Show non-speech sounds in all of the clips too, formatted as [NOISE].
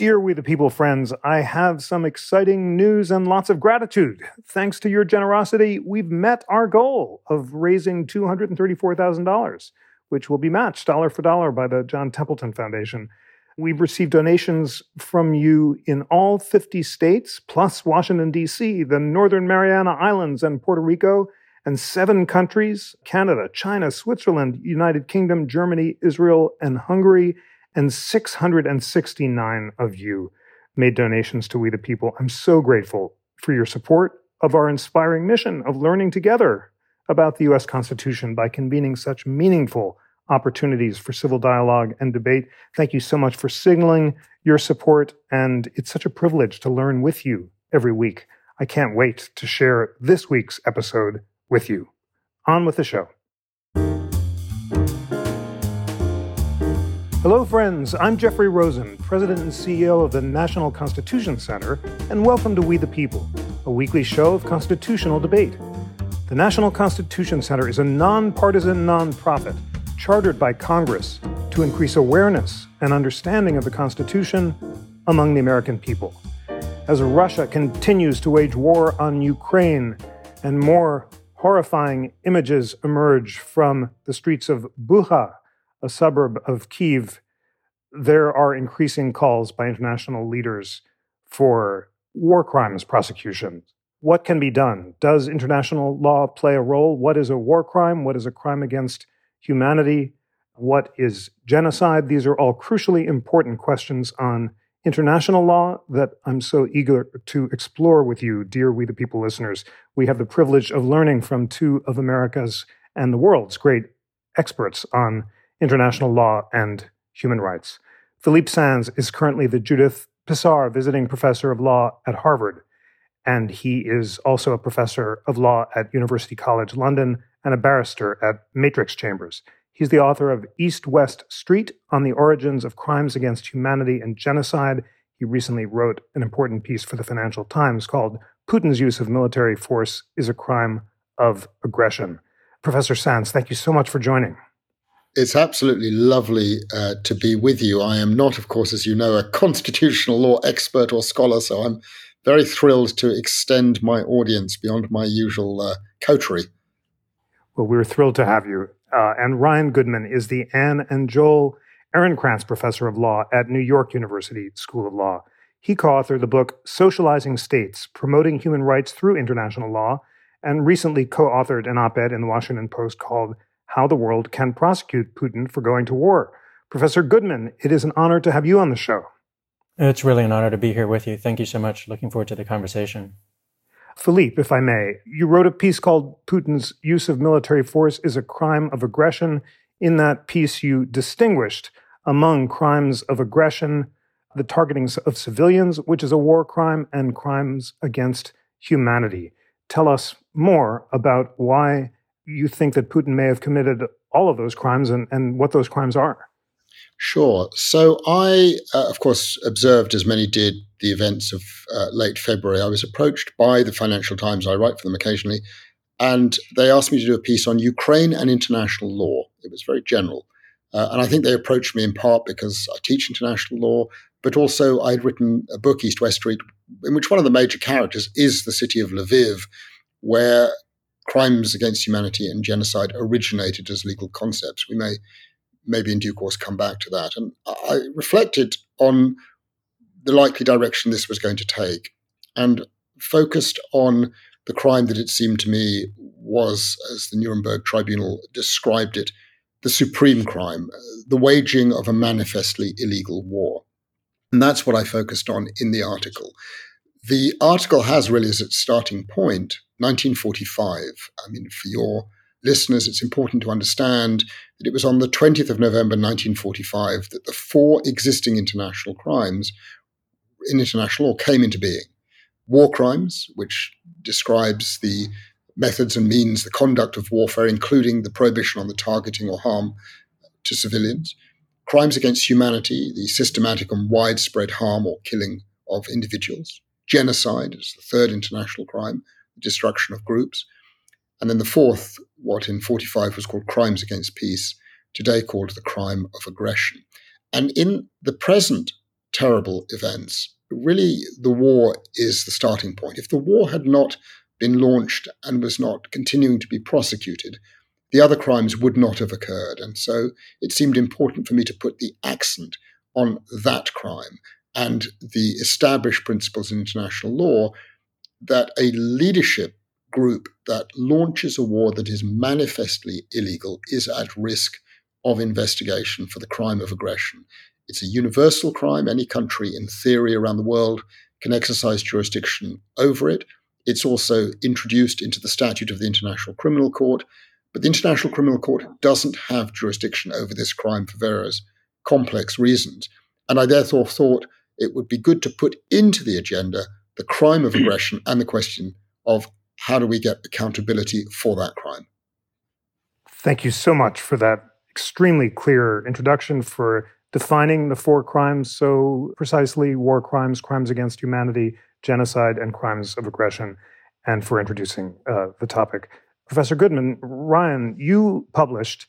Dear We the People friends, I have some exciting news and lots of gratitude. Thanks to your generosity, we've met our goal of raising $234,000, which will be matched dollar for dollar by the John Templeton Foundation. We've received donations from you in all 50 states, plus Washington, D.C., the Northern Mariana Islands, and Puerto Rico, and seven countries Canada, China, Switzerland, United Kingdom, Germany, Israel, and Hungary and 669 of you made donations to We the People. I'm so grateful for your support of our inspiring mission of learning together about the U.S. Constitution by convening such meaningful opportunities for civil dialogue and debate. Thank you so much for signaling your support, and it's such a privilege to learn with you every week. I can't wait to share this week's episode with you. On with the show. Hello, friends. I'm Jeffrey Rosen, President and CEO of the National Constitution Center, and welcome to We the People, a weekly show of constitutional debate. The National Constitution Center is a nonpartisan nonprofit chartered by Congress to increase awareness and understanding of the Constitution among the American people. As Russia continues to wage war on Ukraine and more horrifying images emerge from the streets of Bucha a suburb of Kiev, there are increasing calls by international leaders for war crimes prosecution. What can be done? Does international law play a role? What is a war crime? What is a crime against humanity? What is genocide? These are all crucially important questions on international law that I'm so eager to explore with you, dear We the People listeners. We have the privilege of learning from two of America's and the world's great experts on international law and human rights. Philippe Sands is currently the Judith Pisar Visiting Professor of Law at Harvard, and he is also a professor of law at University College London and a barrister at Matrix Chambers. He's the author of East West Street on the Origins of Crimes Against Humanity and Genocide. He recently wrote an important piece for the Financial Times called Putin's Use of Military Force is a Crime of Aggression. Professor Sands, thank you so much for joining. It's absolutely lovely uh, to be with you. I am not, of course, as you know, a [LAUGHS] constitutional law expert or scholar, so I'm very thrilled to extend my audience beyond my usual uh, coterie. Well, we're thrilled to have you. Uh, and Ryan Goodman is the Anne and Joel Ehrenkrantz Professor of Law at New York University School of Law. He co authored the book Socializing States Promoting Human Rights Through International Law, and recently co authored an op ed in the Washington Post called how the world can prosecute Putin for going to war. Professor Goodman, it is an honor to have you on the show. It's really an honor to be here with you. Thank you so much. Looking forward to the conversation. Philippe, if I may, you wrote a piece called Putin's Use of Military Force is a Crime of Aggression. In that piece, you distinguished among crimes of aggression the targeting of civilians, which is a war crime, and crimes against humanity. Tell us more about why you think that Putin may have committed all of those crimes and, and what those crimes are. Sure. So I, uh, of course, observed, as many did, the events of uh, late February. I was approached by the Financial Times, I write for them occasionally, and they asked me to do a piece on Ukraine and international law. It was very general. Uh, and I think they approached me in part because I teach international law, but also I'd written a book, East West Street, in which one of the major characters is the city of Lviv, where crimes against humanity and genocide originated as legal concepts. We may maybe in due course come back to that. And I reflected on the likely direction this was going to take and focused on the crime that it seemed to me was, as the Nuremberg Tribunal described it, the supreme crime, the waging of a manifestly illegal war. And that's what I focused on in the article. The article has really as its starting point 1945. I mean, for your listeners, it's important to understand that it was on the 20th of November 1945 that the four existing international crimes in international law came into being. War crimes, which describes the methods and means, the conduct of warfare, including the prohibition on the targeting or harm to civilians. Crimes against humanity, the systematic and widespread harm or killing of individuals. Genocide is the third international crime, destruction of groups. And then the fourth, what in 45 was called crimes against peace, today called the crime of aggression. And in the present terrible events. Really, the war is the starting point. If the war had not been launched and was not continuing to be prosecuted, the other crimes would not have occurred. And so it seemed important for me to put the accent on that crime and the established principles in international law that a leadership group that launches a war that is manifestly illegal is at risk of investigation for the crime of aggression. It's a universal crime. Any country, in theory, around the world can exercise jurisdiction over it. It's also introduced into the statute of the International Criminal Court. But the International Criminal Court doesn't have jurisdiction over this crime for various complex reasons. And I therefore thought it would be good to put into the agenda the crime of aggression and the question of how do we get accountability for that crime. Thank you so much for that extremely clear introduction for defining the four crimes so precisely war crimes, crimes against humanity, genocide, and crimes of aggression, and for introducing uh, the topic. Professor Goodman, Ryan, you published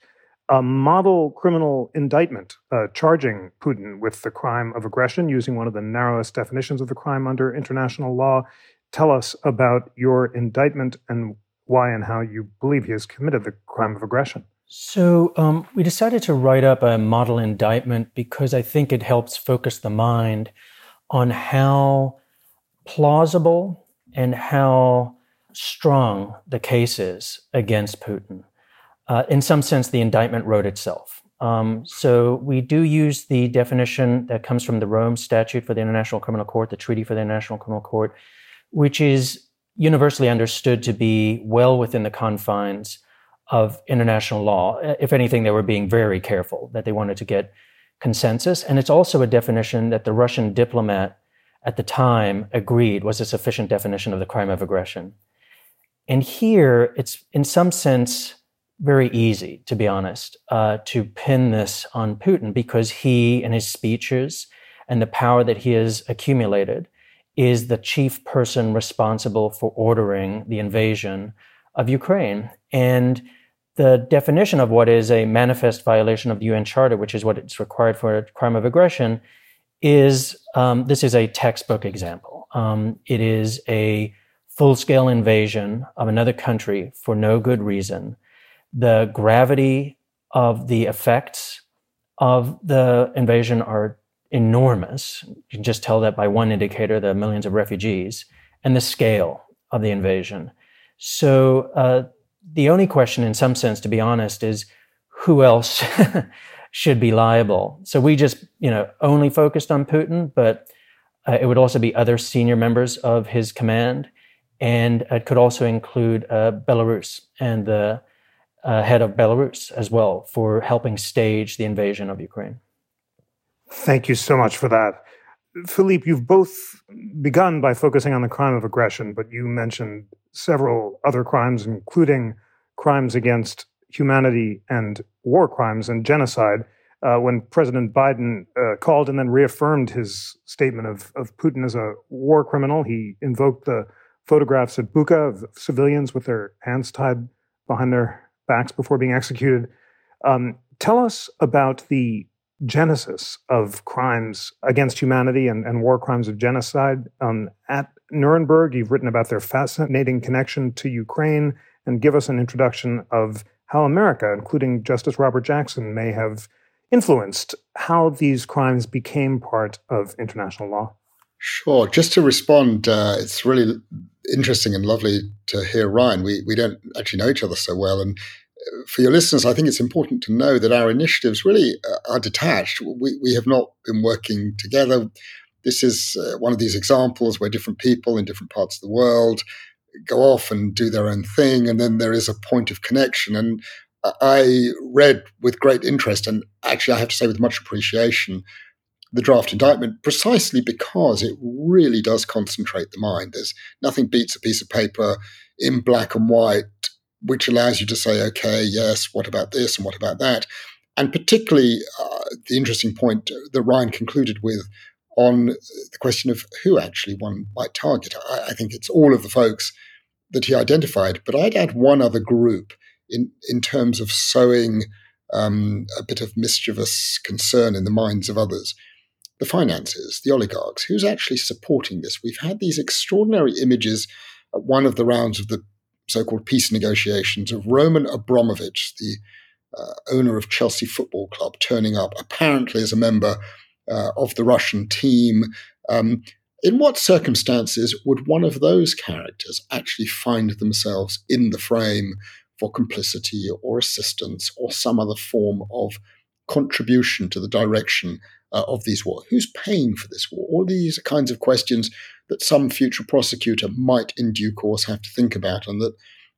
a model criminal indictment uh, charging Putin with the crime of aggression using one of the narrowest definitions of the crime under international law. Tell us about your indictment and why and how you believe he has committed the crime of aggression. So, um, we decided to write up a model indictment because I think it helps focus the mind on how plausible and how strong the case is against Putin. Uh, in some sense, the indictment wrote itself. Um, so we do use the definition that comes from the Rome Statute for the International Criminal Court, the Treaty for the International Criminal Court, which is universally understood to be well within the confines of international law. If anything, they were being very careful that they wanted to get consensus. And it's also a definition that the Russian diplomat at the time agreed was a sufficient definition of the crime of aggression. And here, it's in some sense very easy, to be honest, uh, to pin this on Putin because he and his speeches and the power that he has accumulated is the chief person responsible for ordering the invasion of Ukraine. And the definition of what is a manifest violation of the UN Charter, which is what it's required for a crime of aggression, is um, this is a textbook example. Um, it is a full scale invasion of another country for no good reason. The gravity of the effects of the invasion are enormous. You can just tell that by one indicator the millions of refugees and the scale of the invasion. So, uh, the only question, in some sense, to be honest, is who else [LAUGHS] should be liable? So, we just, you know, only focused on Putin, but uh, it would also be other senior members of his command and it could also include uh, Belarus and the uh, head of Belarus as well for helping stage the invasion of Ukraine. Thank you so much for that. Philippe, you've both begun by focusing on the crime of aggression, but you mentioned several other crimes, including crimes against humanity and war crimes and genocide. Uh, when President Biden uh, called and then reaffirmed his statement of, of Putin as a war criminal, he invoked the photographs at Bucha of civilians with their hands tied behind their backs before being executed. Um, tell us about the genesis of crimes against humanity and, and war crimes of genocide. Um, at Nuremberg, you've written about their fascinating connection to Ukraine and give us an introduction of how America, including Justice Robert Jackson, may have influenced how these crimes became part of international law. Sure. Just to respond, uh, it's really interesting and lovely to hear Ryan. We we don't actually know each other so well, and uh, for your listeners, I think it's important to know that our initiatives really uh, are detached. We we have not been working together. This is uh, one of these examples where different people in different parts of the world go off and do their own thing, and then there is a point of connection. And I read with great interest, and actually, I have to say with much appreciation, the draft indictment precisely because it really does concentrate the mind. There's nothing beats a piece of paper in black and white, which allows you to say, okay, yes, what about this and what about that? And particularly uh, the interesting point that Ryan concluded with on the question of who actually one might target. I, I think it's all of the folks that he identified, but I'd add one other group in, in terms of sowing um, a bit of mischievous concern in the minds of others the finances, the oligarchs, who's actually supporting this? We've had these extraordinary images at one of the rounds of the so called peace negotiations of Roman Abramovich, the uh, owner of Chelsea Football Club, turning up apparently as a member uh, of the Russian team. Um, in what circumstances would one of those characters actually find themselves in the frame for complicity or assistance or some other form of contribution to the direction uh, of these wars? Who's paying for this war? All these kinds of questions that some future prosecutor might, in due course, have to think about, and that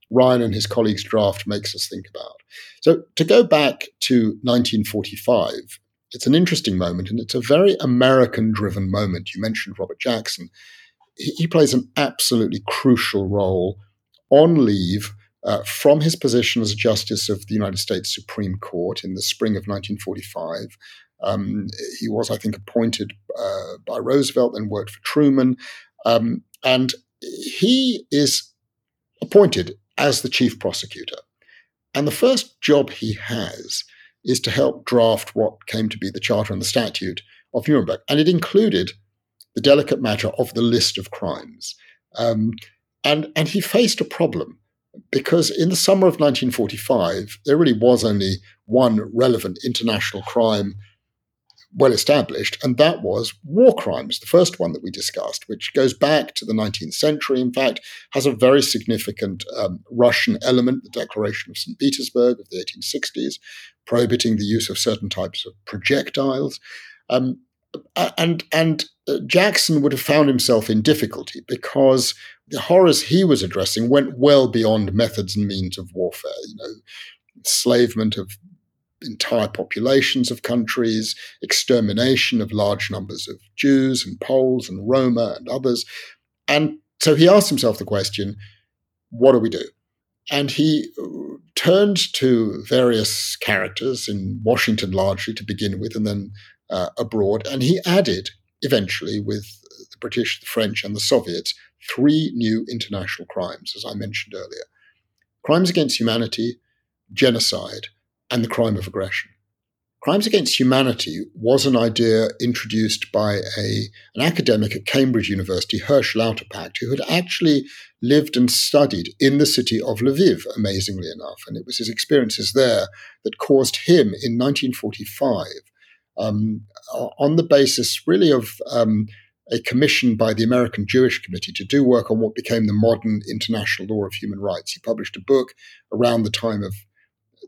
Ryan and his colleagues' draft makes us think about. So, to go back to 1945, it's an interesting moment, and it's a very American driven moment. You mentioned Robert Jackson. He, plays an absolutely crucial role on leave. Uh, from his position as justice of the United States Supreme Court in the spring of 1945, um, he was, I think, appointed uh, by Roosevelt and worked for Truman. Um, and he is appointed as the chief prosecutor. And the first job he has is to help draft what came to be the Charter and the Statute of Nuremberg. And it included the delicate matter of the list of crimes. Um, and, and he faced a problem because in the summer of 1945, there really was only one relevant international crime well established, and that was war crimes, the first one that we discussed, which goes back to the 19th century, in fact, has a very significant um, Russian element, the Declaration of St. Petersburg of the 1860s, prohibiting the use of certain types of projectiles. Um, and and uh, Jackson would have found himself in difficulty because the horrors he was addressing went well beyond methods and means of warfare. You know, enslavement of entire populations of countries, extermination of large numbers of Jews and Poles and Roma and others. And so he asked himself the question what do we do? And he uh, turned to various characters in Washington largely to begin with, and then uh, abroad. And he added, eventually, with the British, the French, and the Soviets, three new international crimes, as I mentioned earlier crimes against humanity, genocide, and the crime of aggression. Crimes against humanity was an idea introduced by a, an academic at Cambridge University, Hersch Lauterpacht, who had actually lived and studied in the city of Lviv, amazingly enough. And it was his experiences there that caused him in 1945, um, on the basis really of um, a commission by the American Jewish Committee to do work on what became the modern international law of human rights. He published a book around the time of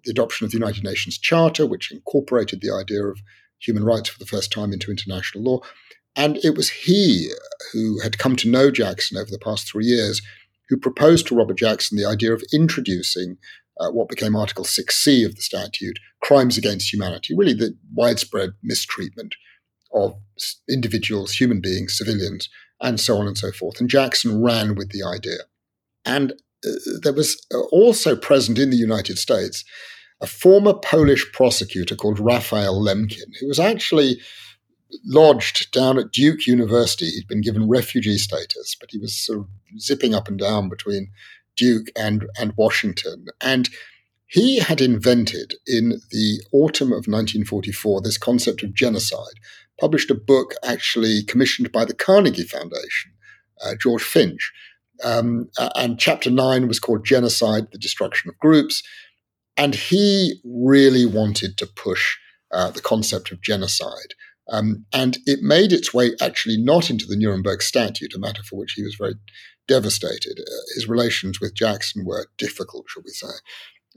the adoption of the United Nations Charter, which incorporated the idea of human rights for the first time into international law. And it was he who had come to know Jackson over the past three years who proposed to Robert Jackson the idea of introducing uh, what became Article 6C of the statute, crimes against humanity, really the widespread mistreatment of individuals, human beings, civilians, and so on and so forth. And Jackson ran with the idea. And uh, there was also present in the United States a former Polish prosecutor called Raphael Lemkin, who was actually lodged down at Duke University. He'd been given refugee status, but he was sort of zipping up and down between Duke and, and Washington. And he had invented in the autumn of 1944 this concept of genocide, published a book actually commissioned by the Carnegie Foundation, uh, George Finch. Um, and chapter nine was called Genocide, the Destruction of Groups. And he really wanted to push uh, the concept of genocide. Um, and it made its way actually not into the Nuremberg Statute, a matter for which he was very devastated. Uh, his relations with Jackson were difficult, shall we say,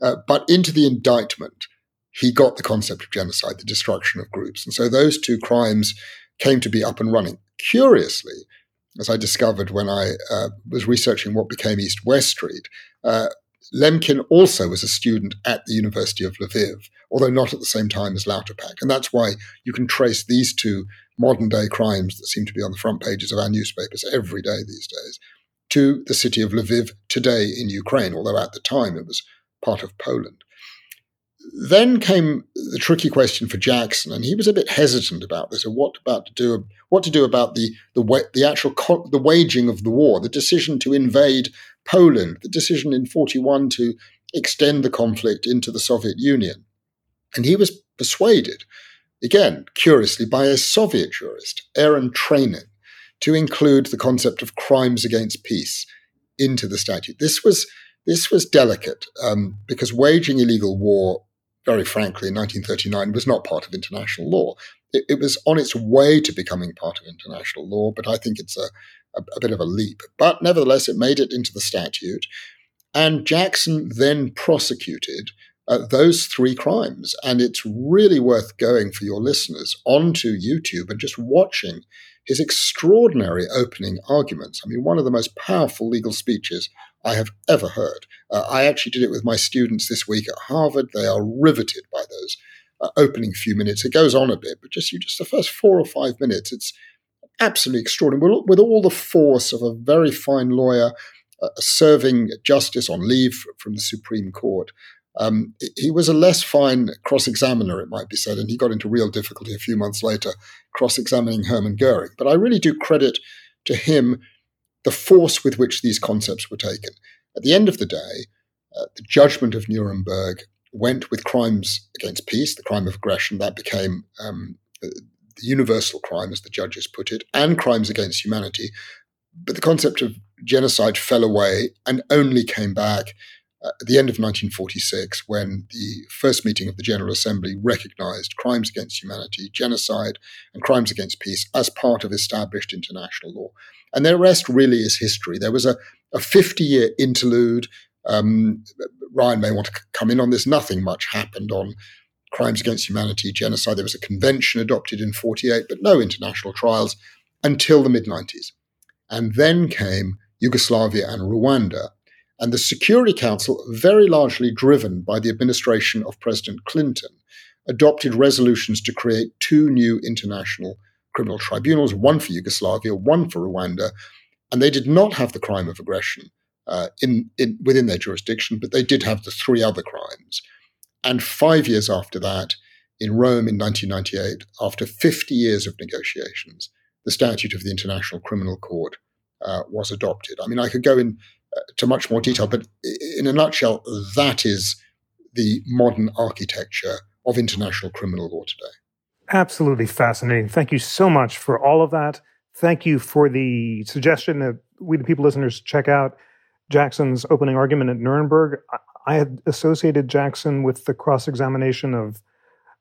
uh, but into the indictment. He got the concept of genocide, the destruction of groups. And so those two crimes came to be up and running. Curiously, as I discovered when I uh, was researching what became East West Street, uh, Lemkin also was a student at the University of Lviv, although not at the same time as Lauterpacht. And that's why you can trace these two modern day crimes that seem to be on the front pages of our newspapers every day these days to the city of Lviv today in Ukraine, although at the time it was part of Poland. Then came the tricky question for Jackson, and he was a bit hesitant about this, or what about to do, what to do about the the, the actual co- the waging of the war, the decision to invade Poland, the decision in 41 to extend the conflict into the Soviet Union. And he was persuaded again, curiously, by a Soviet jurist, Aaron Trainin, to include the concept of crimes against peace into the statute. This was this was delicate um, because waging illegal war, very frankly, in 1939 was not part of international law. It, it, was on its way to becoming part of international law, but I think it's a, a, a bit of a leap. But nevertheless, it made it into the statute. And Jackson then prosecuted uh, those three crimes. And it's really worth going for your listeners onto YouTube and just watching his extraordinary opening arguments. I mean, one of the most powerful legal speeches I have ever heard. Uh, I actually did it with my students this week at Harvard. They are riveted by those uh, opening few minutes. It goes on a bit, but just you just the first four or five minutes, it's absolutely extraordinary. With, all the force of a very fine lawyer uh, serving justice on leave from the Supreme Court. Um, he was a less fine cross examiner, it might be said, and he got into real difficulty a few months later cross examining Hermann Goering. But I really do credit to him the force with which these concepts were taken. At the end of the day, uh, the judgment of Nuremberg went with crimes against peace, the crime of aggression, that became um, the universal crime, as the judges put it, and crimes against humanity. But the concept of genocide fell away and only came back uh, at the end of 1946, when the first meeting of the General Assembly recognized crimes against humanity, genocide, and crimes against peace as part of established international law. And the rest really is history. There was a, a 50 year interlude. Um, Ryan may want to come in on this. Nothing much happened on crimes against humanity, genocide. There was a convention adopted in 48, but no international trials until the mid 90s. And then came Yugoslavia and Rwanda and the Security Council, very largely driven by the administration of President Clinton, adopted resolutions to create two new international criminal tribunals, one for Yugoslavia, one for Rwanda. And they did not have the crime of aggression uh, in, in, within their jurisdiction, but they did have the three other crimes. And five years after that, in Rome in 1998, after 50 years of negotiations, the Statute of the International Criminal Court uh, was adopted. I mean, I could go in to much more detail. But in a nutshell, that is the modern architecture of international criminal law today. Absolutely fascinating. Thank you so much for all of that. Thank you for the suggestion that we, the people listeners, check out Jackson's opening argument at Nuremberg. I had associated Jackson with the cross examination of,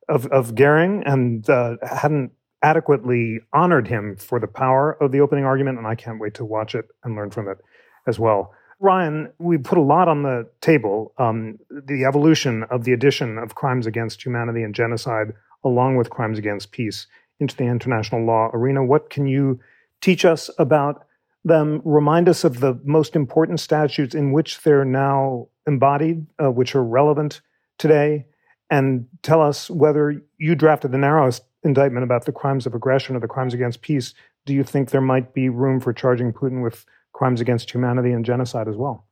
of, of and uh, hadn't adequately honored him for the power of the opening argument, and I can't wait to watch it and learn from it as well. Ryan, we put a lot on the table. Um, the evolution of the addition of crimes against humanity and genocide, along with crimes against peace, into the international law arena. What can you teach us about them? Remind us of the most important statutes in which they're now embodied, uh, which are relevant today, and tell us whether you drafted the narrowest indictment about the crimes of aggression or the crimes against peace. Do you think there might be room for charging Putin with crimes against humanity and genocide as well.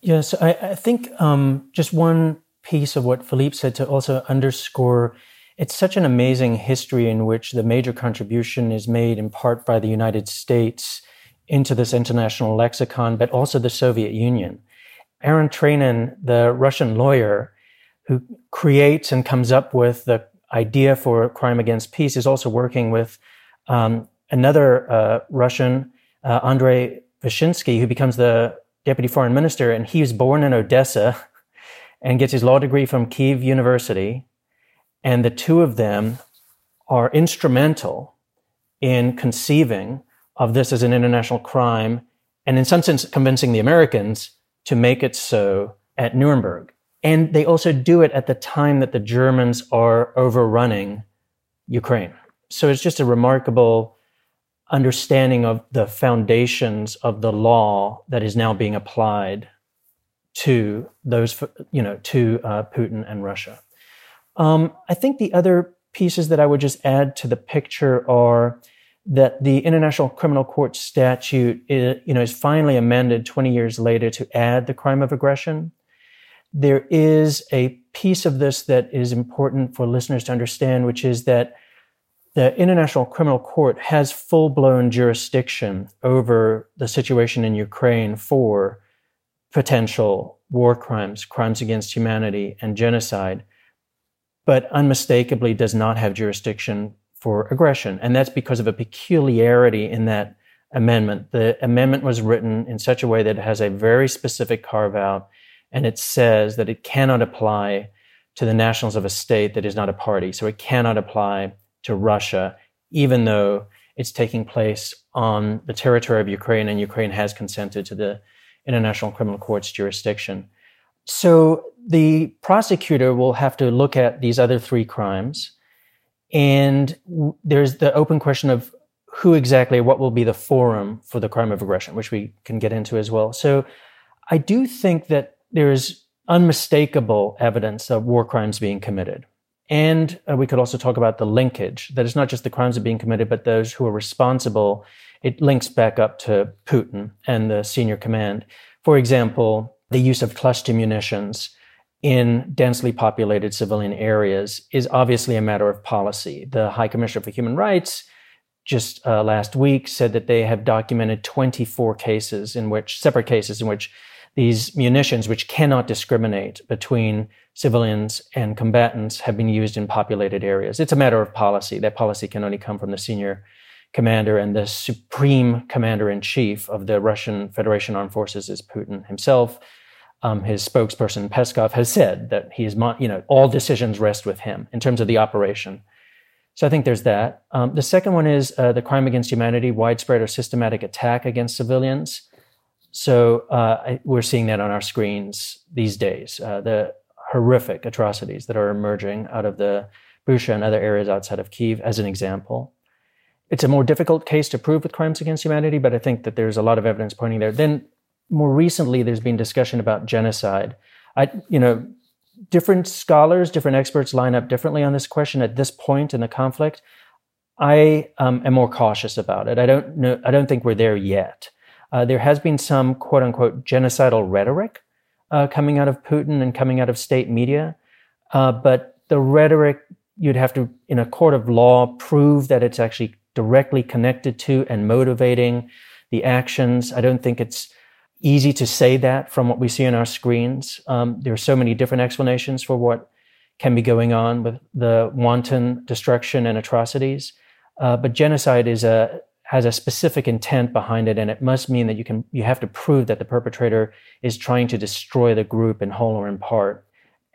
Yes, I, I think um, just one piece of what Philippe said to also underscore it's such an amazing history in which the major contribution is made in part by the United States into this international lexicon, but also the Soviet Union. Aaron Trainin, the Russian lawyer who creates and comes up with the idea for crime against peace, is also working with um, another uh, Russian uh, Andrei Vyshinsky, who becomes the deputy foreign minister, and he was born in Odessa [LAUGHS] and gets his law degree from Kiev University. And the two of them are instrumental in conceiving of this as an international crime and in some sense convincing the Americans to make it so at Nuremberg. And they also do it at the time that the Germans are overrunning Ukraine. So it's just a remarkable understanding of the foundations of the law that is now being applied to those, you know, to uh, Putin and Russia. Um, I think the other pieces that I would just add to the picture are that the International Criminal Court statute, is, you know, is finally amended 20 years later to add the crime of aggression. There is a piece of this that is important for listeners to understand, which is that the International Criminal Court has full blown jurisdiction over the situation in Ukraine for potential war crimes, crimes against humanity, and genocide. but unmistakably does not have jurisdiction for aggression. And that's because of a peculiarity in that amendment. The amendment was written in such a way that it has a very specific carve out, and it says that it cannot apply to the nationals of a state that is not a party. So it cannot apply to Russia, even though it's taking place on the territory of Ukraine and Ukraine has consented to the International Criminal Court's jurisdiction. So the prosecutor will have to look at these other three crimes. And there's the open question of who exactly, what will be the forum for the crime of aggression, which we can get into as well. So I do think that there's unmistakable evidence of war crimes being committed. And uh, we could also talk about the linkage that it's not just the crimes that are being committed, but those who are responsible. It links back up to Putin and the senior command. For example, the use of cluster munitions in densely populated civilian areas is obviously a matter of policy. The High Commissioner for Human Rights just uh, last week said that they have documented 24 cases in which, separate cases in which these munitions, which cannot discriminate between civilians and combatants, have been used in populated areas. It's a matter of policy. That policy can only come from the senior commander and the supreme commander in chief of the Russian Federation Armed Forces is Putin himself. Um, his spokesperson Peskov has said that he is, you know, all decisions rest with him in terms of the operation. So I think there's that. Um, the second one is uh, the crime against humanity, widespread or systematic attack against civilians. So uh, we're seeing that on our screens these days. Uh, the horrific atrocities that are emerging out of the Bucha and other areas outside of Kiev, as an example. It's a more difficult case to prove with crimes against humanity, but I think that there's a lot of evidence pointing there. Then, more recently, there's been discussion about genocide. I, you know, different scholars, different experts line up differently on this question at this point in the conflict. I um, am more cautious about it. I don't know. I don't think we're there yet. Uh, there has been some quote unquote genocidal rhetoric uh, coming out of Putin and coming out of state media. Uh, but the rhetoric, you'd have to, in a court of law, prove that it's actually directly connected to and motivating the actions. I don't think it's easy to say that from what we see on our screens. Um, there are so many different explanations for what can be going on with the wanton destruction and atrocities. Uh, but genocide is a has a specific intent behind it, and it must mean that you can you have to prove that the perpetrator is trying to destroy the group in whole or in part,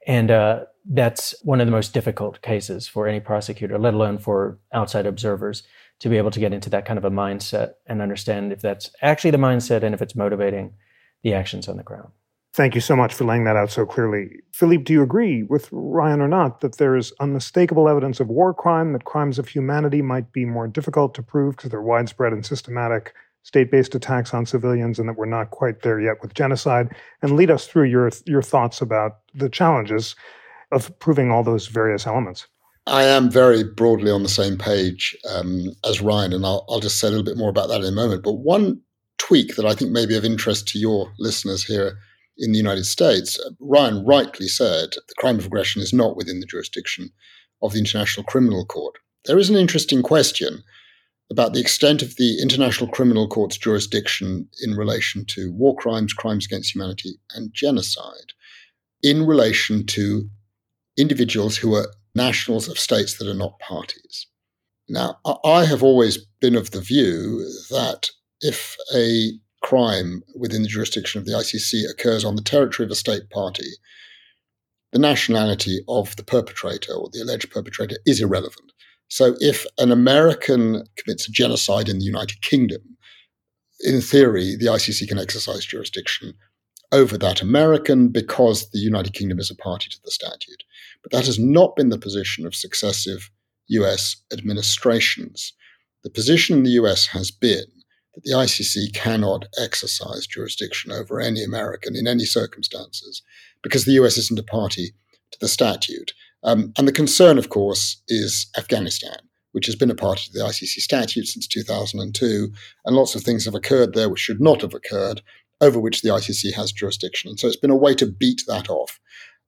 and uh, that's one of the most difficult cases for any prosecutor, let alone for outside observers, to be able to get into that kind of a mindset and understand if that's actually the mindset and if it's motivating the actions on the ground. Thank you so much for laying that out so clearly. Philippe, do you agree with Ryan or not that there is unmistakable evidence of war crime, that crimes of humanity might be more difficult to prove because they're widespread and systematic state based attacks on civilians, and that we're not quite there yet with genocide? And lead us through your, your thoughts about the challenges of proving all those various elements. I am very broadly on the same page um, as Ryan, and I'll, I'll just say a little bit more about that in a moment. But one tweak that I think may be of interest to your listeners here in the United States, Ryan rightly said the crime of aggression is not within the jurisdiction of the International Criminal Court. There is an interesting question about the extent of the International Criminal Court's jurisdiction in relation to war crimes, crimes against humanity, and genocide, in relation to individuals who are nationals of states that are not parties. Now, I have always been of the view that if a crime within the jurisdiction of the ICC occurs on the territory of a state party, the nationality of the perpetrator or the alleged perpetrator is irrelevant. So if an American commits a genocide in the United Kingdom, in theory, the ICC can exercise jurisdiction over that American because the United Kingdom is a party to the statute. But that has not been the position of successive US administrations. The position in the US has been that the ICC cannot exercise jurisdiction over any American in any circumstances because the US isn't a party to the statute. Um, and the concern, of course, is Afghanistan, which has been a party to the ICC statute since 2002. And lots of things have occurred there which should not have occurred, over which the ICC has jurisdiction. And so it's been a way to beat that off.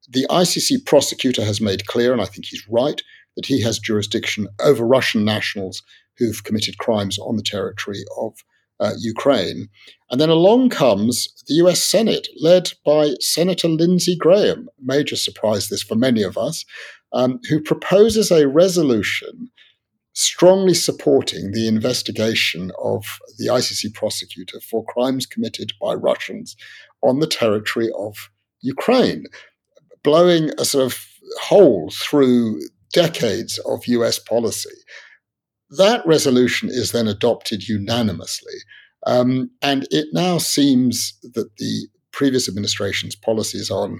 The ICC prosecutor has made clear, and I think he's right, that he has jurisdiction over Russian nationals who've committed crimes on the territory of uh, Ukraine. And then along comes the US Senate, led by Senator Lindsey Graham. Major surprise this for many of us. um, who proposes a resolution strongly supporting the investigation of the ICC prosecutor for crimes committed by Russians on the territory of Ukraine, blowing a sort of hole through decades of US policy. That resolution is then adopted unanimously. Um, and it now seems that the previous administration's policies on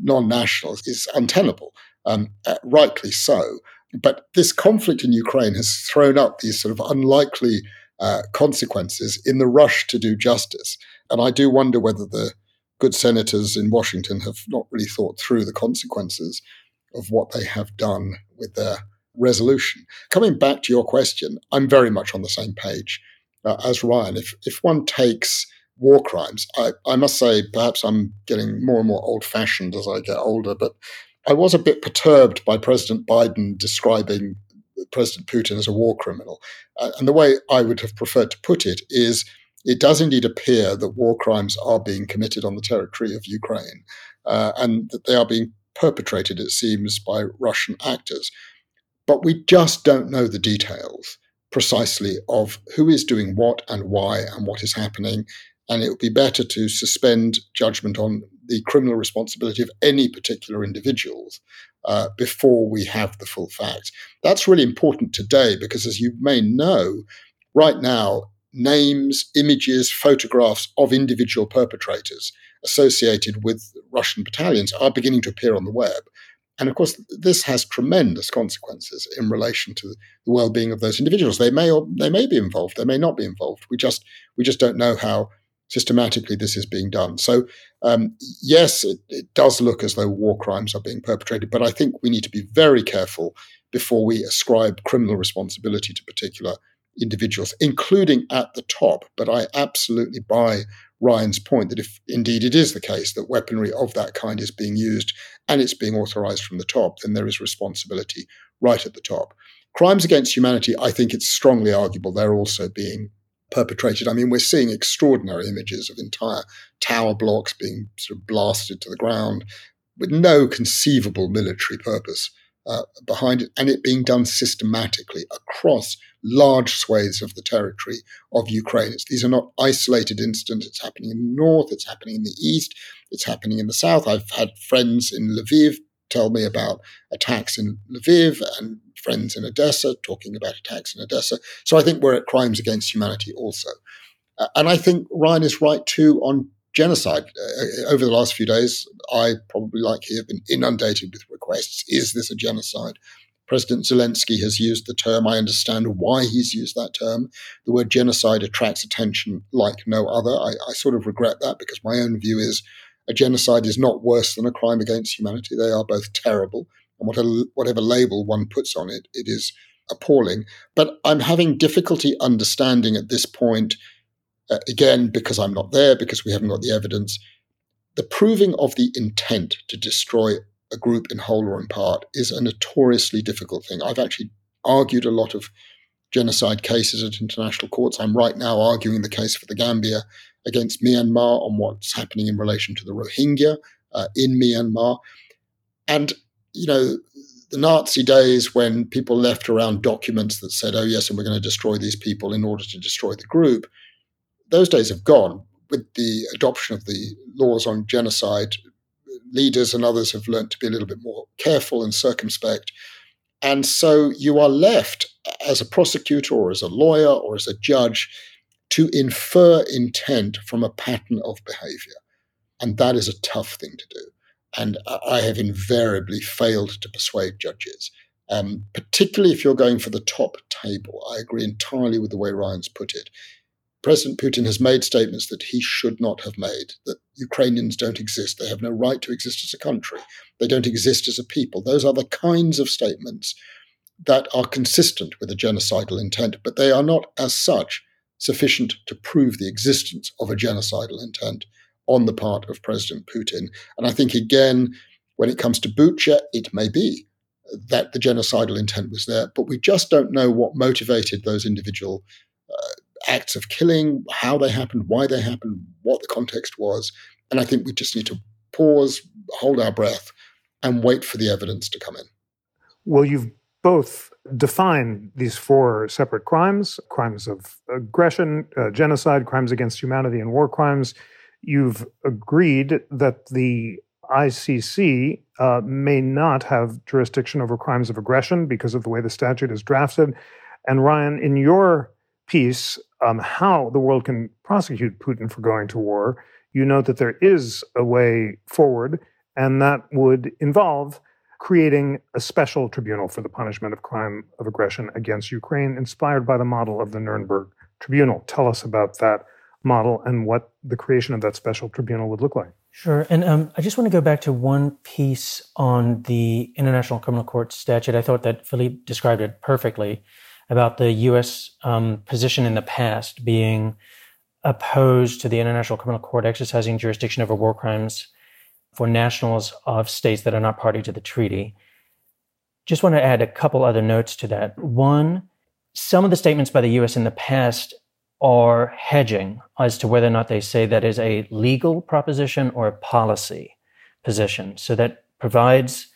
non nationals is untenable, um, uh, rightly so. But this conflict in Ukraine has thrown up these sort of unlikely uh, consequences in the rush to do justice. And I do wonder whether the good senators in Washington have not really thought through the consequences of what they have done with their resolution. Coming back to your question, I'm very much on the same page uh, as Ryan. If, if one takes war crimes, I, I must say, perhaps I'm getting more and more old fashioned as I get older, but I was a bit perturbed by President Biden describing President Putin as a war criminal. Uh, and the way I would have preferred to put it is it does indeed appear that war crimes are being committed on the territory of Ukraine uh, and that they are being perpetrated, it seems, by Russian actors. But we just don't know the details precisely of who is doing what and why and what is happening. And it would be better to suspend judgment on the criminal responsibility of any particular individuals uh, before we have the full facts. That's really important today because, as you may know, right now, names, images, photographs of individual perpetrators associated with Russian battalions are beginning to appear on the web. And of course, this has tremendous consequences in relation to the well-being of those individuals. They may or they may be involved, they may not be involved. We just we just don't know how systematically this is being done. So, um, yes, it, it, does look as though war crimes are being perpetrated, but I think we need to be very careful before we ascribe criminal responsibility to particular individuals, including at the top. But I absolutely buy Ryan's point that if indeed it is the case that weaponry of that kind is being used and it's being authorized from the top, then there is responsibility right at the top. Crimes against humanity, I think it's strongly arguable they're also being perpetrated. I mean, we're seeing extraordinary images of entire tower blocks being sort of blasted to the ground with no conceivable military purpose uh, behind it, and it being done systematically across large swathes of the territory of Ukraine. It's, these are not isolated incidents. It's happening in the north, it's happening in the east, it's happening in the south. I've had friends in Lviv tell me about attacks in Lviv and friends in Odessa talking about attacks in Odessa. So I think we're at crimes against humanity also. Uh, and I think Ryan is right too on genocide. Uh, over the last few days, I probably, like he, have been inundated with requests. Is this a genocide? President Zelensky has used the term. I understand why he's used that term. The word genocide attracts attention like no other. I, I sort of regret that because my own view is a genocide is not worse than a crime against humanity. They are both terrible, and whatever, whatever label one puts on it, it is appalling. But I'm having difficulty understanding at this point, uh, again, because I'm not there, because we haven't got the evidence, the proving of the intent to destroy a group in whole or in part is a notoriously difficult thing. I've actually argued a lot of genocide cases at international courts. I'm right now arguing the case for the Gambia against Myanmar on what's happening in relation to the Rohingya uh, in Myanmar. And, you know, the Nazi days when people left around documents that said, oh, yes, and we're going to destroy these people in order to destroy the group, those days have gone. With the adoption of the laws on genocide, leaders and others have learned to be a little bit more careful and circumspect. And so you are left as a prosecutor or as a lawyer or as a judge to infer intent from a pattern of behavior. And that is a tough thing to do. And I have invariably failed to persuade judges, um, particularly if you're going for the top table. I agree entirely with the way Ryan's put it. President Putin has made statements that he should not have made, that Ukrainians don't exist. They have no right to exist as a country. They don't exist as a people. Those are the kinds of statements that are consistent with a genocidal intent, but they are not, as such, sufficient to prove the existence of a genocidal intent on the part of President Putin. And I think, again, when it comes to Bucha, it may be that the genocidal intent was there, but we just don't know what motivated those individual acts of killing, how they happened, why they happened, what the context was. And I think we just need to pause, hold our breath, and wait for the evidence to come in. Well, you've both defined these four separate crimes crimes of aggression, uh, genocide, crimes against humanity, and war crimes. You've agreed that the ICC uh, may not have jurisdiction over crimes of aggression because of the way the statute is drafted. And Ryan, in your piece, um, how the world can prosecute Putin for going to war, you note that there is a way forward, and that would involve creating a special tribunal for the punishment of crime of aggression against Ukraine, inspired by the model of the Nuremberg Tribunal. Tell us about that model and what the creation of that special tribunal would look like. Sure. And um, I just want to go back to one piece on the International Criminal Court statute. I thought that Philippe described it perfectly about the U.S. Um, position in the past being opposed to the International Criminal Court exercising jurisdiction over war crimes for nationals of states that are not party to the treaty. Just want to add a couple other notes to that. One, some of the statements by the U.S. in the past are hedging as to whether or not they say that is a legal proposition or a policy position. So that provides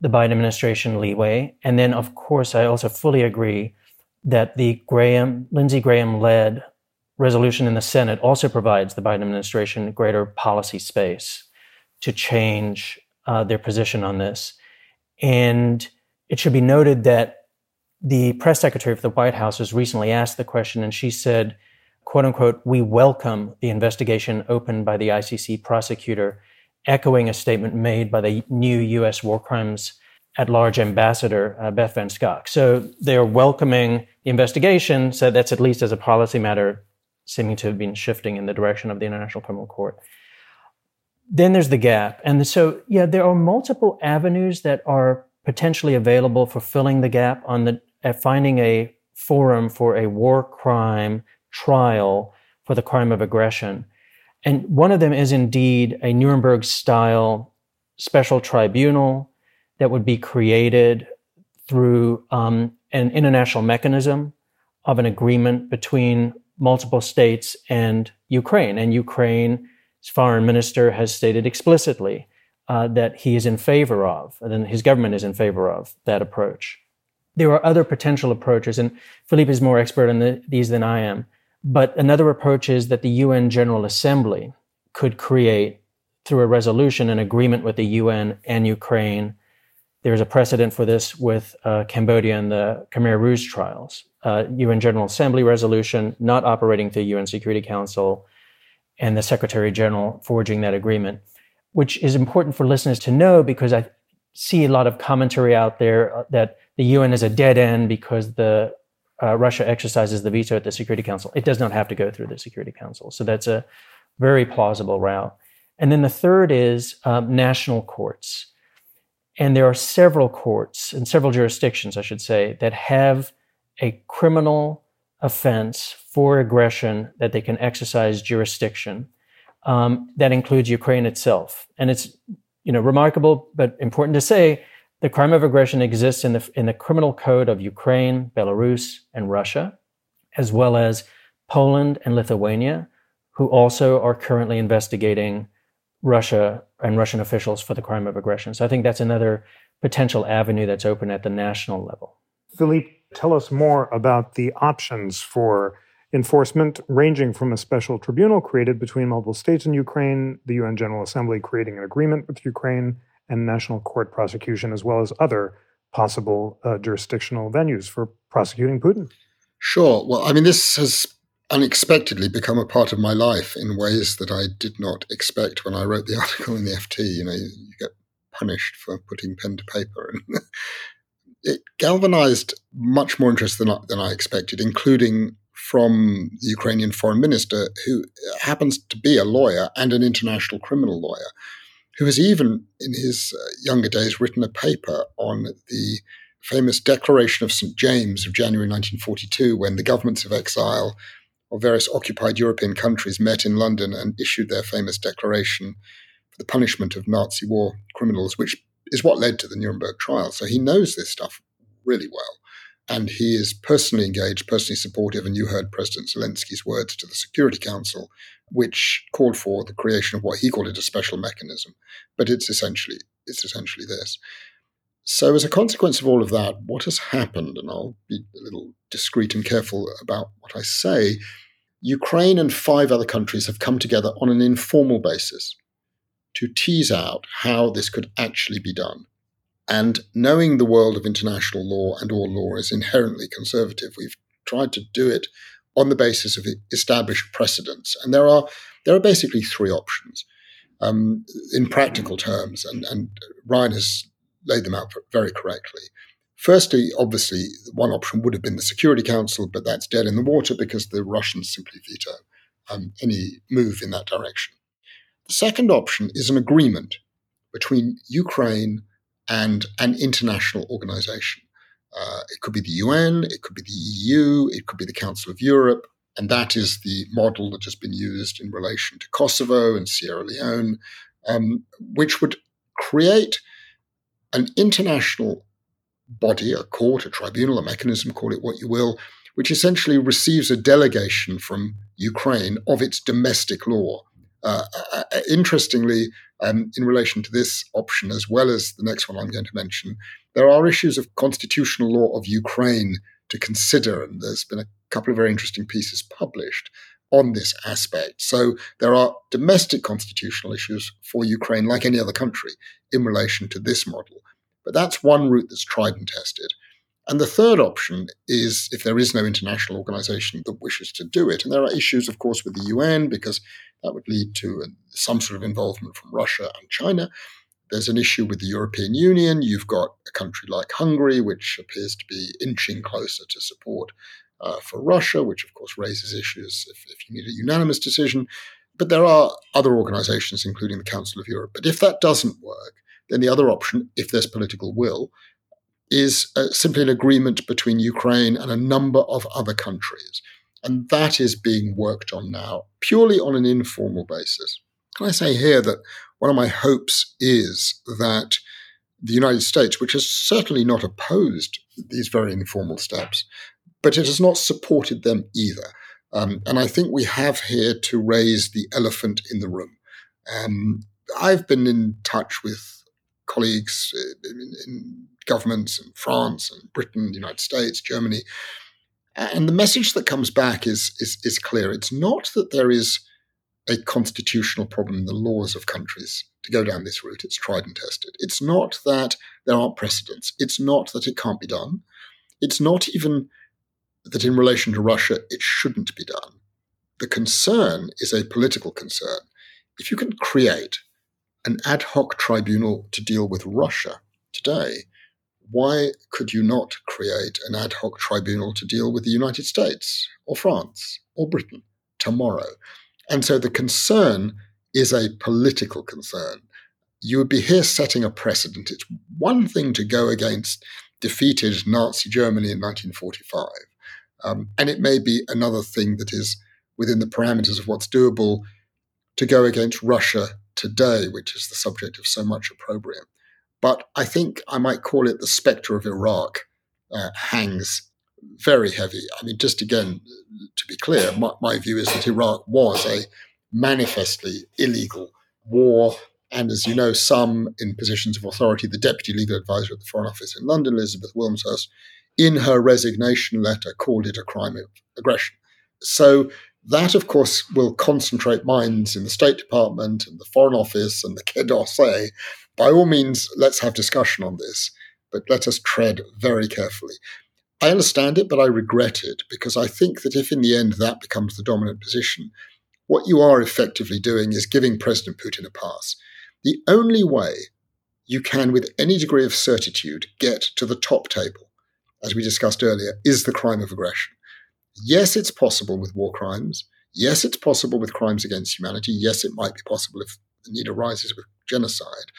the Biden administration leeway. And then, of course, I also fully agree that the Graham, Lindsey Graham led resolution in the Senate also provides the Biden administration greater policy space to change uh, their position on this. And it should be noted that the press secretary for the White House was recently asked the question, and she said, quote unquote, we welcome the investigation opened by the ICC prosecutor, echoing a statement made by the new U.S. war crimes at large ambassador, uh, Beth Van Schaack. So they're welcoming the investigation, so that's at least as a policy matter, seeming to have been shifting in the direction of the International Criminal Court. Then there's the gap. And so, yeah, there are multiple avenues that are potentially available for filling the gap on the at finding a forum for a war crime trial for the crime of aggression. And one of them is indeed a Nuremberg style special tribunal that would be created through um, an international mechanism of an agreement between multiple states and Ukraine. And Ukraine's foreign minister has stated explicitly uh, that he is in favor of, and his government is in favor of that approach. There are other potential approaches, and Philippe is more expert on the, these than I am. But another approach is that the UN General Assembly could create, through a resolution, an agreement with the UN and Ukraine. There's a precedent for this with uh, Cambodia and the Khmer Rouge trials. Uh, UN General Assembly resolution not operating through UN Security Council, and the Secretary General forging that agreement, which is important for listeners to know because I see a lot of commentary out there uh, that the UN is a dead end because the uh, Russia exercises the veto at the Security Council. It does not have to go through the Security Council. So that's a very plausible route. And then the third is um, national courts. And there are several courts and several jurisdictions, I should say, that have a criminal offense for aggression that they can exercise jurisdiction. Um, that includes Ukraine itself. And it's you know, remarkable but important to say the crime of aggression exists in the, in the criminal code of Ukraine, Belarus, and Russia, as well as Poland and Lithuania, who also are currently investigating Russia and Russian officials for the crime of aggression. So I think that's another potential avenue that's open at the national level. Philippe, tell us more about the options for enforcement, ranging from a special tribunal created between multiple states in Ukraine, the UN General Assembly creating an agreement with Ukraine, and national court prosecution, as well as other possible uh, jurisdictional venues for prosecuting Putin. Sure. Well, I mean, this has unexpectedly become a part of my life in ways that I did not expect when I wrote the [LAUGHS] article in the FT. You know, you, you get punished for putting pen to paper. And [LAUGHS] it galvanized much more interest than, than I expected, including from the Ukrainian foreign minister, who happens to be a lawyer and an international criminal lawyer, who has even, in his uh, younger days, written a paper on the famous Declaration of St. James of January 1942, when the governments of exile of various occupied European countries met in London and issued their famous declaration for the punishment of Nazi war criminals, which is what led to the Nuremberg trial. So he knows this stuff really well. And he is personally engaged, personally supportive. And you heard President Zelensky's words to the Security Council, which called for the creation of what he called it a special mechanism. But it's essentially it's essentially this. So, as a consequence of all of that, what has happened, and I'll be a little discreet and careful about what I say, Ukraine and five other countries have come together on an informal basis to tease out how this could actually be done. And knowing the world of international law and all law is inherently conservative, we've tried to do it on the basis of established precedents. And there are there are basically three options um, in practical terms, and, and Ryan has laid them out very correctly. Firstly, obviously, one option would have been the Security Council, but that's dead in the water because the Russians simply veto um, any move in that direction. The second option is an agreement between Ukraine and an international organization. Uh, it could be the UN, it could be the EU, it could be the Council of Europe, and that is the model that has been used in relation to Kosovo and Sierra Leone, um, which would create an international body, a court, a tribunal, a mechanism, call it what you will, which essentially receives a delegation from Ukraine of its domestic law. Uh, uh, uh, interestingly, um, in relation to this option, as well as the next one I'm going to mention, there are issues of constitutional law of Ukraine to consider, and there's been a couple of very interesting pieces published on this aspect. So there are domestic constitutional issues for Ukraine, like any other country, in relation to this model. But that's one route that's tried and tested. And the third option is if there is no international organization that wishes to do it. And there are issues, of course, with the UN, because that would lead to some sort of involvement from Russia and China. There's an issue with the European Union. You've got a country like Hungary, which appears to be inching closer to support uh, for Russia, which of course raises issues if, if you need a unanimous decision. But there are other organizations, including the Council of Europe. But if that doesn't work, then the other option, if there's political will, is uh, simply an agreement between Ukraine and a number of other countries. And that is being worked on now, purely on an informal basis. Can I say here that one of my hopes is that the United States, which has certainly not opposed these very informal steps, but it has not supported them either. Um, and I think we have here to raise the elephant in the room. Um, I've been in touch with colleagues uh, in, in governments in France and Britain, the United States, Germany. And the message that comes back is, is, is clear. It's not that there is a constitutional problem in the laws of countries to go down this route. It's tried and tested. It's not that there aren't precedents. It's not that it can't be done. It's not even that in relation to Russia, it shouldn't be done. The concern is a political concern. If you can create an ad hoc tribunal to deal with Russia today, why could you not create an ad hoc tribunal to deal with the United States or France or Britain tomorrow? And so the concern is a political concern. You would be here setting a precedent. It's one thing to go against defeated Nazi Germany in 1945. Um, and it may be another thing that is within the parameters of what's doable to go against Russia today, which is the subject of so much opprobrium. But I think I might call it the specter of Iraq uh, hangs very heavy. I mean, just again, to be clear, my, my view is that Iraq was a manifestly illegal war. And as you know, some in positions of authority, the deputy legal advisor at the Foreign Office in London, Elizabeth Wilmshurst, in her resignation letter, called it a crime of aggression. So that, of course, will concentrate minds in the State Department and the Foreign Office and the [LAUGHS] Quai d'Orsay. By all means, let's have discussion on this, but let us tread very carefully. I understand it, but I regret it because I think that if in the end that becomes the dominant position, what you are effectively doing is giving President Putin a pass. The only way you can, with any degree of certitude, get to the top table, as we discussed earlier, is the crime of aggression. Yes, it's possible with war crimes. Yes, it's possible with crimes against humanity. Yes, it might be possible if the need arises with genocide.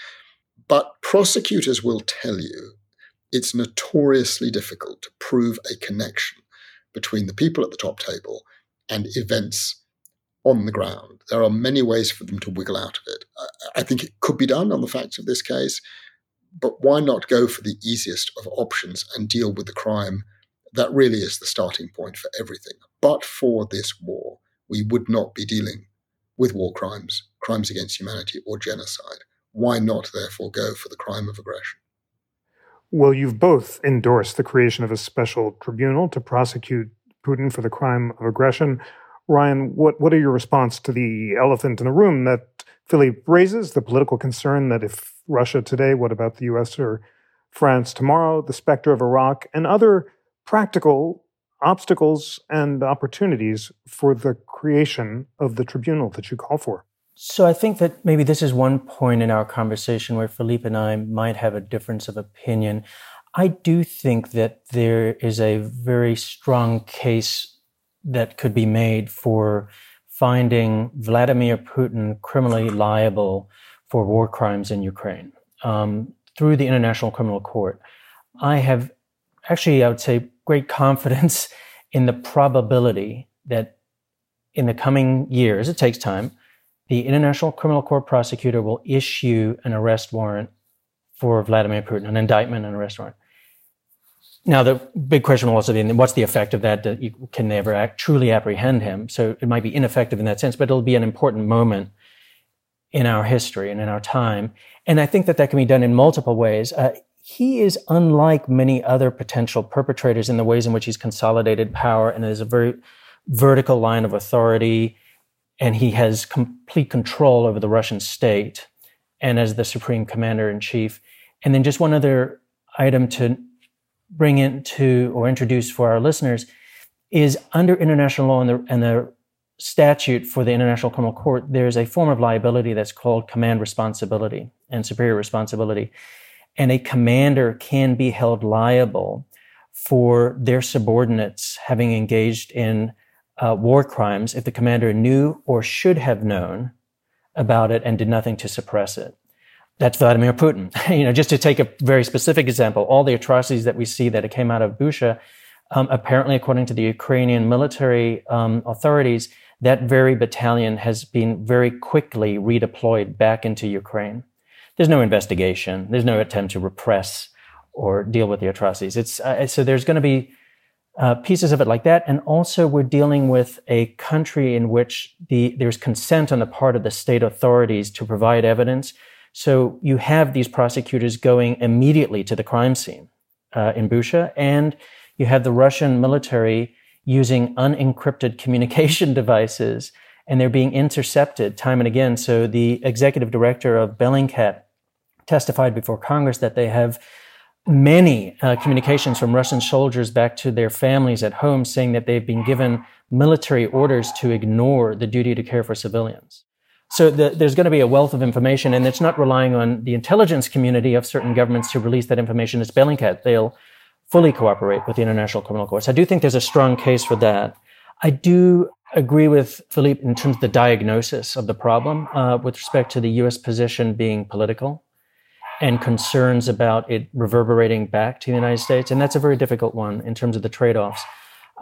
But prosecutors will tell you it's notoriously difficult to prove a connection between the people at the top table and events on the ground. There are many ways for them to wiggle out of it. I think it could be done on the facts of this case, but why not go for the easiest of options and deal with the crime that really is the starting point for everything. But for this war, we would not be dealing with war crimes, crimes against humanity, or genocide. Why not, therefore, go for the crime of aggression? Well, you've both endorsed the creation of a special tribunal to prosecute Putin for the crime of aggression. Ryan, what, what are your response to the elephant in the room that Philippe raises, the political concern that if Russia today, what about the US or France tomorrow, the specter of Iraq, and other practical obstacles and opportunities for the creation of the tribunal that you call for? So I think that maybe this is one point in our conversation where Philippe and I might have a difference of opinion. I do think that there is a very strong case that could be made for finding Vladimir Putin criminally liable for war crimes in Ukraine um, through the International Criminal Court. I have actually, I would say, great confidence [LAUGHS] in the probability that in the coming years, it takes time, the International Criminal Court prosecutor will issue an arrest warrant for Vladimir Putin, an indictment and arrest warrant. Now, the big question will also be, what's the effect of that? Can never act, truly apprehend him. So it might be ineffective in that sense, but it'll be an important moment in our history and in our time. And I think that that can be done in multiple ways. Uh, he is unlike many other potential perpetrators in the ways in which he's consolidated power and is a very vertical line of authority. And he has complete control over the Russian state and as the supreme commander in chief. And then just one other item to bring into or introduce for our listeners is under international law and the, and the statute for the International Criminal Court, there's a form of liability that's called command responsibility and superior responsibility. And a commander can be held liable for their subordinates having engaged in uh, war crimes if the commander knew or should have known about it and did nothing to suppress it. That's Vladimir Putin. [LAUGHS] you know, just to take a very specific example, all the atrocities that we see that came out of Bucha, um, apparently, according to the Ukrainian military um, authorities, that very battalion has been very quickly redeployed back into Ukraine. There's no investigation. There's no attempt to repress or deal with the atrocities. It's uh, so there's going to be uh, pieces of it like that, and also we're dealing with a country in which the there's consent on the part of the state authorities to provide evidence so you have these prosecutors going immediately to the crime scene uh, in Bucha, and you have the Russian military using unencrypted [LAUGHS] communication devices, and they're being intercepted time and again. So the executive director of Bellingcat testified before Congress that they have many uh, communications from Russian soldiers back to their families at home saying that they've been given military orders to ignore the duty to care for civilians. So the, there's going to be a wealth of information, and it's not relying on the intelligence community of certain governments to release that information. It's Bellingcat. They'll fully cooperate with the International Criminal Court. So I do think there's a strong case for that. I do agree with Philippe in terms of the diagnosis of the problem uh, with respect to the U.S. position being political and concerns about it reverberating back to the United States. And that's a very difficult one in terms of the trade offs.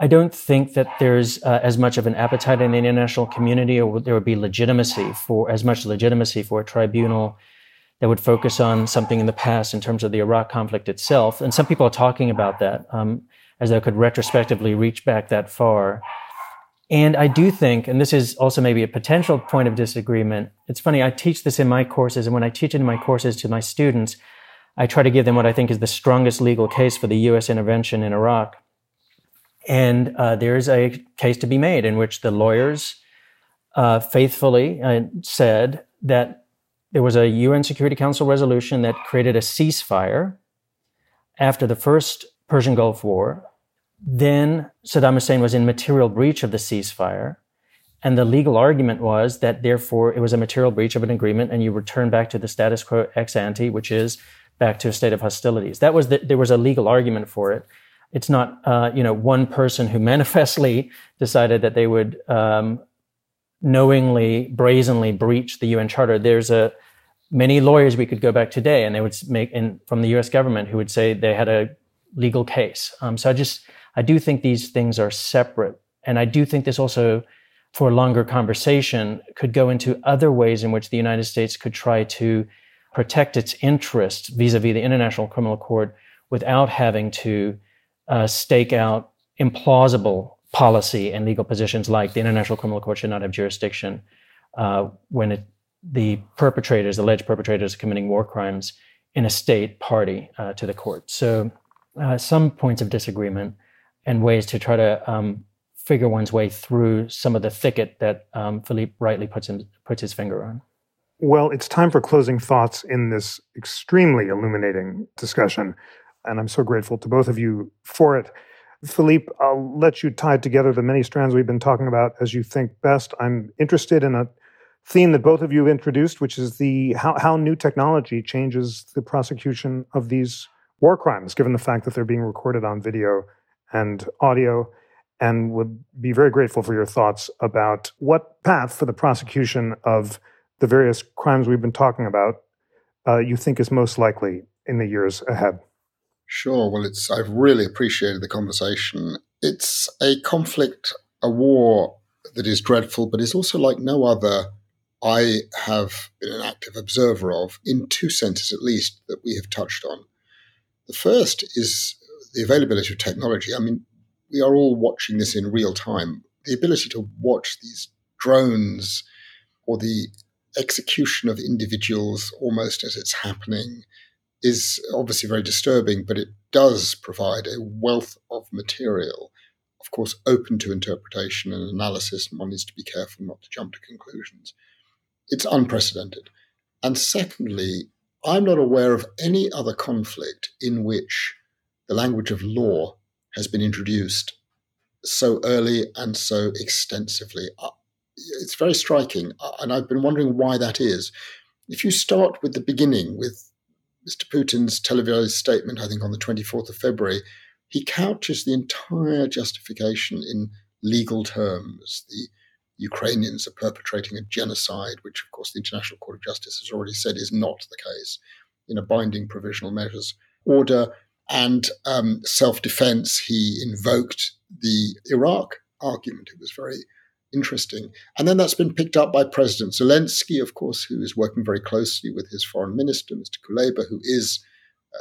I don't think that there's uh, as much of an appetite in the international community, or there would be legitimacy for as much legitimacy for a tribunal that would focus on something in the past in terms of the Iraq conflict itself. And some people are talking about that um, as though could retrospectively reach back that far. And I do think, and this is also maybe a potential point of disagreement. It's funny, I teach this in my courses, and when I teach it in my courses to my students, I try to give them what I think is the strongest legal case for the U.S. intervention in Iraq. And uh, there's a case to be made in which the lawyers uh, faithfully uh, said that there was a UN Security Council resolution that created a ceasefire after the first Persian Gulf War. Then Saddam Hussein was in material breach of the ceasefire. And the legal argument was that therefore it was a material breach of an agreement and you return back to the status quo ex ante, which is back to a state of hostilities. That was the, there was a legal argument for it it's not uh, you know one person who [LAUGHS] manifestly decided that they would um, knowingly, brazenly breach the UN Charter. There's a many lawyers we could go back today, and they would make in from the U.S. government who would say they had a legal case. Um, so I just I do think these things are separate, and I do think this also, for a longer conversation, could go into other ways in which the United States could try to protect its interests vis-a-vis the International Criminal Court without having to uh, stake out implausible policy and legal positions like the International Criminal Court should not have jurisdiction uh, when it, the perpetrators, alleged perpetrators, are committing war crimes in a state party uh, to the court. So, uh, some points of disagreement and ways to try to um, figure one's way through some of the thicket that um, Philippe rightly puts, puts his finger on. Well, it's time for closing thoughts in this extremely illuminating discussion. And I'm so grateful to both of you for it. Philippe, I'll let you tie together the many strands we've been talking about as you think best. I'm interested in a theme that both of you have introduced, which is the how, how new technology changes the prosecution of these war crimes, given the fact that they're being recorded on video and audio, and would be very grateful for your thoughts about what path for the prosecution of the various crimes we've been talking about uh, you think is most likely in the years ahead. Sure. Well, it's I've really appreciated the conversation. It's a conflict, a war that is dreadful, but is also like no other I have been an active observer of, in two senses at least, that we have touched on. The first is the availability of technology. I mean, we are all watching this in real time. The ability to watch these drones or the execution of individuals almost as it's happening is obviously very disturbing, but it does provide a wealth of material, of course, open to interpretation and analysis, and one needs to be careful not to jump to conclusions it's unprecedented. And secondly, I'm not aware of any other conflict in which the language of law has been introduced so early and so extensively. Uh, it's very striking, uh, and I've been wondering why that is. If you start with the beginning, with Mr. Putin's televised statement, I think on the 24th of February, he couches the entire justification in legal terms. The Ukrainians are perpetrating a genocide, which, of course, the International Court of Justice has already said is not the case in a binding provisional measures order. And um, self defense, he invoked the Iraq argument. It was very interesting. And then that's been picked up by President Zelensky, of course, who is working very closely with his foreign minister, Mr. Kuleba, who is a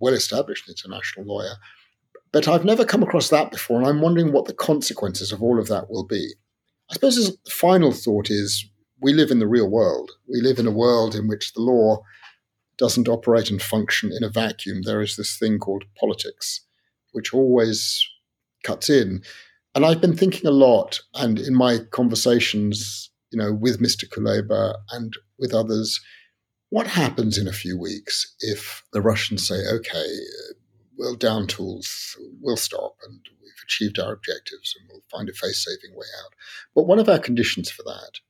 well established international lawyer. But I've never come across that before, and I'm wondering what the consequences of all of that will be. I suppose the final thought is we live in the real world. We live in a world in which the law doesn't operate and function in a vacuum. There is this thing called politics, which always cuts in. And I've been thinking a lot, and in my conversations, you know, with Mr. Kuleba and with others, what happens in a few weeks if the Russians say, okay, we'll down tools, we'll stop, and we've achieved our objectives and we'll find a face saving way out. But one of our conditions for that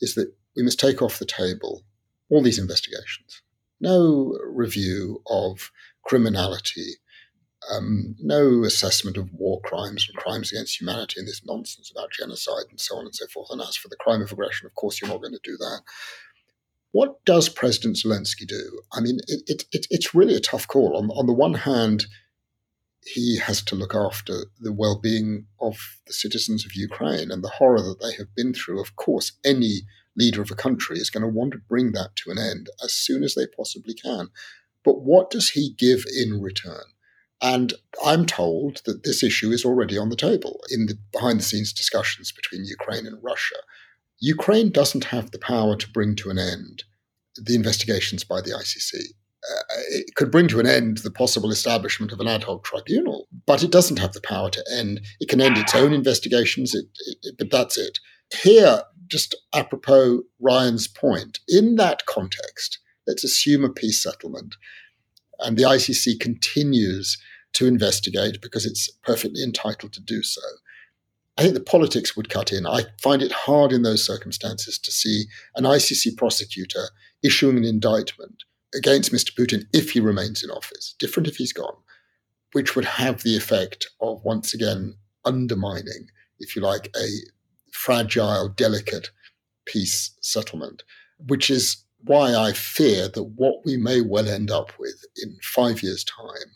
is that we must take off the table all these investigations. No review of criminality, um, no assessment of war crimes and crimes against humanity and this nonsense about genocide and so on and so forth. And as for the crime of aggression, of course, you're not going to do that. What does President Zelensky do? I mean, it, it, it's really a tough call. On, on the one hand, he has to look after the well being of the citizens of Ukraine and the horror that they have been through. Of course, any leader of a country is going to want to bring that to an end as soon as they possibly can. But what does he give in return? And I'm told that this issue is already on the table in the behind the scenes discussions between Ukraine and Russia. Ukraine doesn't have the power to bring to an end the investigations by the ICC uh, it could bring to an end the possible establishment of an ad hoc tribunal, but it doesn't have the power to end. It can end its own investigations, it, it, but that's it. Here, just apropos Ryan's point, in that context, let's assume a peace settlement, and the ICC continues to investigate because it's perfectly entitled to do so. I think the politics would cut in. I find it hard in those circumstances to see an ICC prosecutor issuing an indictment against Mr. Putin if he remains in office, different if he's gone, which would have the effect of once again undermining, if you like, a fragile, delicate peace settlement, which is why I fear that what we may well end up with in five years' time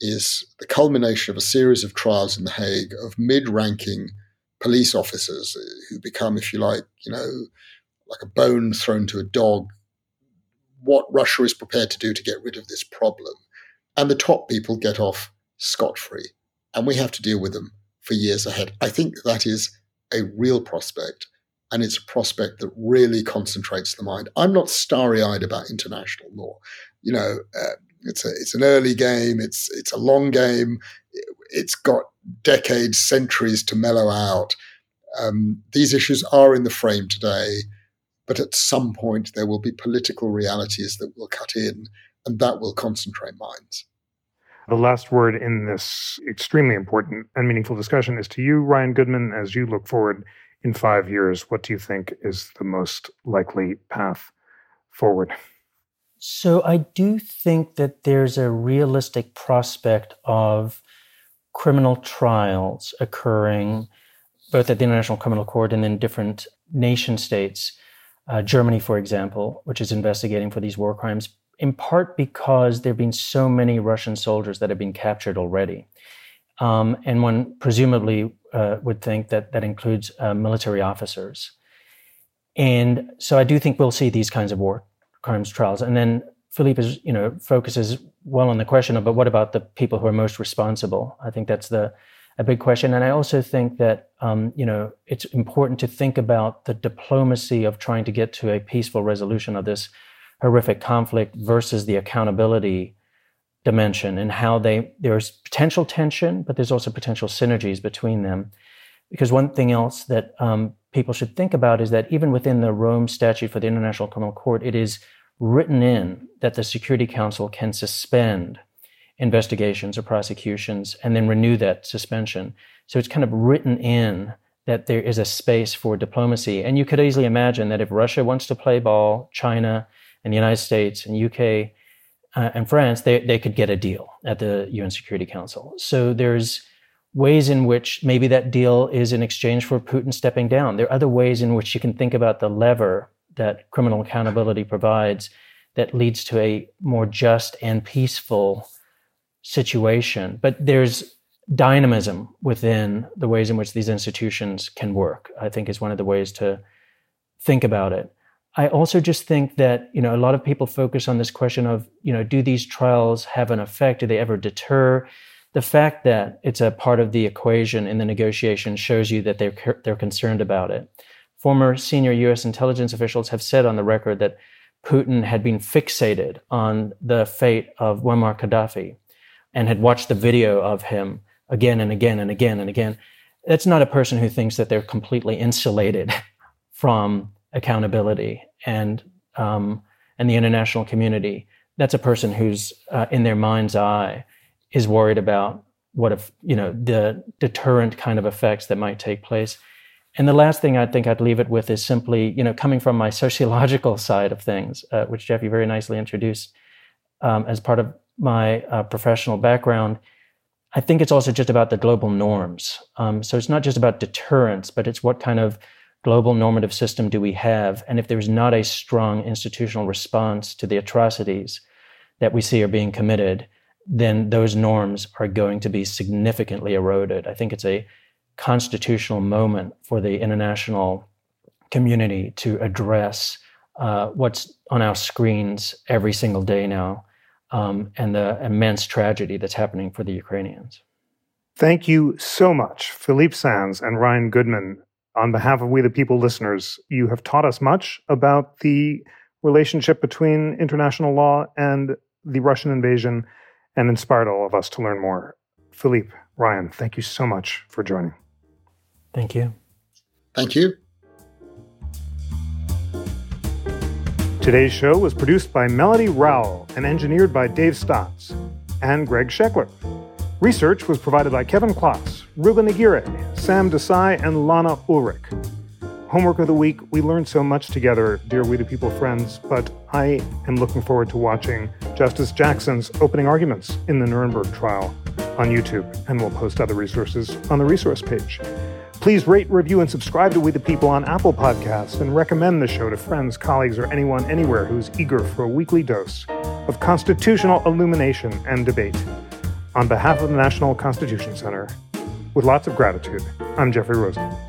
is the culmination of a series of trials in The Hague of mid ranking police officers who become, if you like, you know, like a bone thrown to a dog what Russia is prepared to do to get rid of this problem. And the top people get off scot free. And we have to deal with them for years ahead. I think that is a real prospect and it's a prospect that really concentrates the mind. I'm not starry eyed about international law. You know, uh, it's a it's an early game. It's it's a long game. It's got decades, centuries to mellow out. Um, these issues are in the frame today, but at some point there will be political realities that will cut in, and that will concentrate minds. The last word in this extremely important and meaningful discussion is to you, Ryan Goodman, as you look forward in five years. What do you think is the most likely path forward? So, I do think that there's a realistic prospect of criminal trials occurring both at the International Criminal Court and in different nation states. Uh, Germany, for example, which is investigating for these war crimes, in part because there have been so many Russian soldiers that have been captured already. Um, and one presumably uh, would think that that includes uh, military officers. And so I do think we'll see these kinds of war crimes trials. And then Philippe is, you know, focuses well on the question of, but what about the people who are most responsible? I think that's the a big question. And I also think that, um, you know, it's important to think about the diplomacy of trying to get to a peaceful resolution of this horrific conflict versus the accountability dimension and how they there's potential tension, but there's also potential synergies between them. Because one thing else that um, people should think about is that even within the Rome Statute for the International Criminal Court, it is written in that the Security Council can suspend investigations or prosecutions and then renew that suspension. So it's kind of written in that there is a space for diplomacy. And you could easily imagine that if Russia wants to play ball, China and the United States and UK uh, and France, they, they could get a deal at the UN Security Council. So there's ways in which maybe that deal is in exchange for Putin stepping down. There are other ways in which you can think about the lever that criminal accountability provides that leads to a more just and peaceful situation. But there's dynamism within the ways in which these institutions can work, I think is one of the ways to think about it. I also just think that, you know, a lot of people focus on this question of, you know, do these trials have an effect? Do they ever deter? The fact that it's a part of the equation in the negotiation shows you that they're, they're concerned about it. Former senior US intelligence officials have said on the record that Putin had been fixated on the fate of Muammar Gaddafi and had watched the video of him again and again and again and again, that's not a person who thinks that they're completely insulated [LAUGHS] from accountability and um, and the international community. That's a person who's uh, in their mind's eye is worried about what if you know the deterrent kind of effects that might take place. And the last thing I think I'd leave it with is simply you know coming from my [LAUGHS] sociological side of things, uh, which Jeff you very nicely introduced um, as part of my uh, professional background, I think it's also just about the global norms. Um, so it's not just about deterrence, but it's what kind of global normative system do we have? And if there's not a strong institutional response to the atrocities that we see are being committed, then those norms are going to be significantly eroded. I think it's a constitutional moment for the international community to address uh, what's on our screens every single day now um, and the immense tragedy that's happening for the Ukrainians. Thank you so much, Philippe Sands and Ryan Goodman. On behalf of We the People listeners, you have taught us much about the relationship between international law and the Russian invasion and inspired all of us to learn more. Philippe, Ryan, thank you so much for joining. Thank you. Thank you. Today's show was produced by Melody Rowell and engineered by Dave Stotts and Greg Scheckler. Research was provided by Kevin Kloss, Ruben Aguirre, Sam Desai, and Lana Ulrich. Homework of the week, we learned so much together, dear We the People friends, but I am looking forward to watching Justice Jackson's opening arguments in the Nuremberg trial on YouTube, and we'll post other resources on the resource page. Please rate, review, and subscribe to We the People on Apple Podcasts and recommend the show to friends, colleagues, or anyone anywhere who's eager for a weekly dose of constitutional illumination and debate. On behalf of the National Constitution Center, with lots of gratitude, I'm Jeffrey Rosen.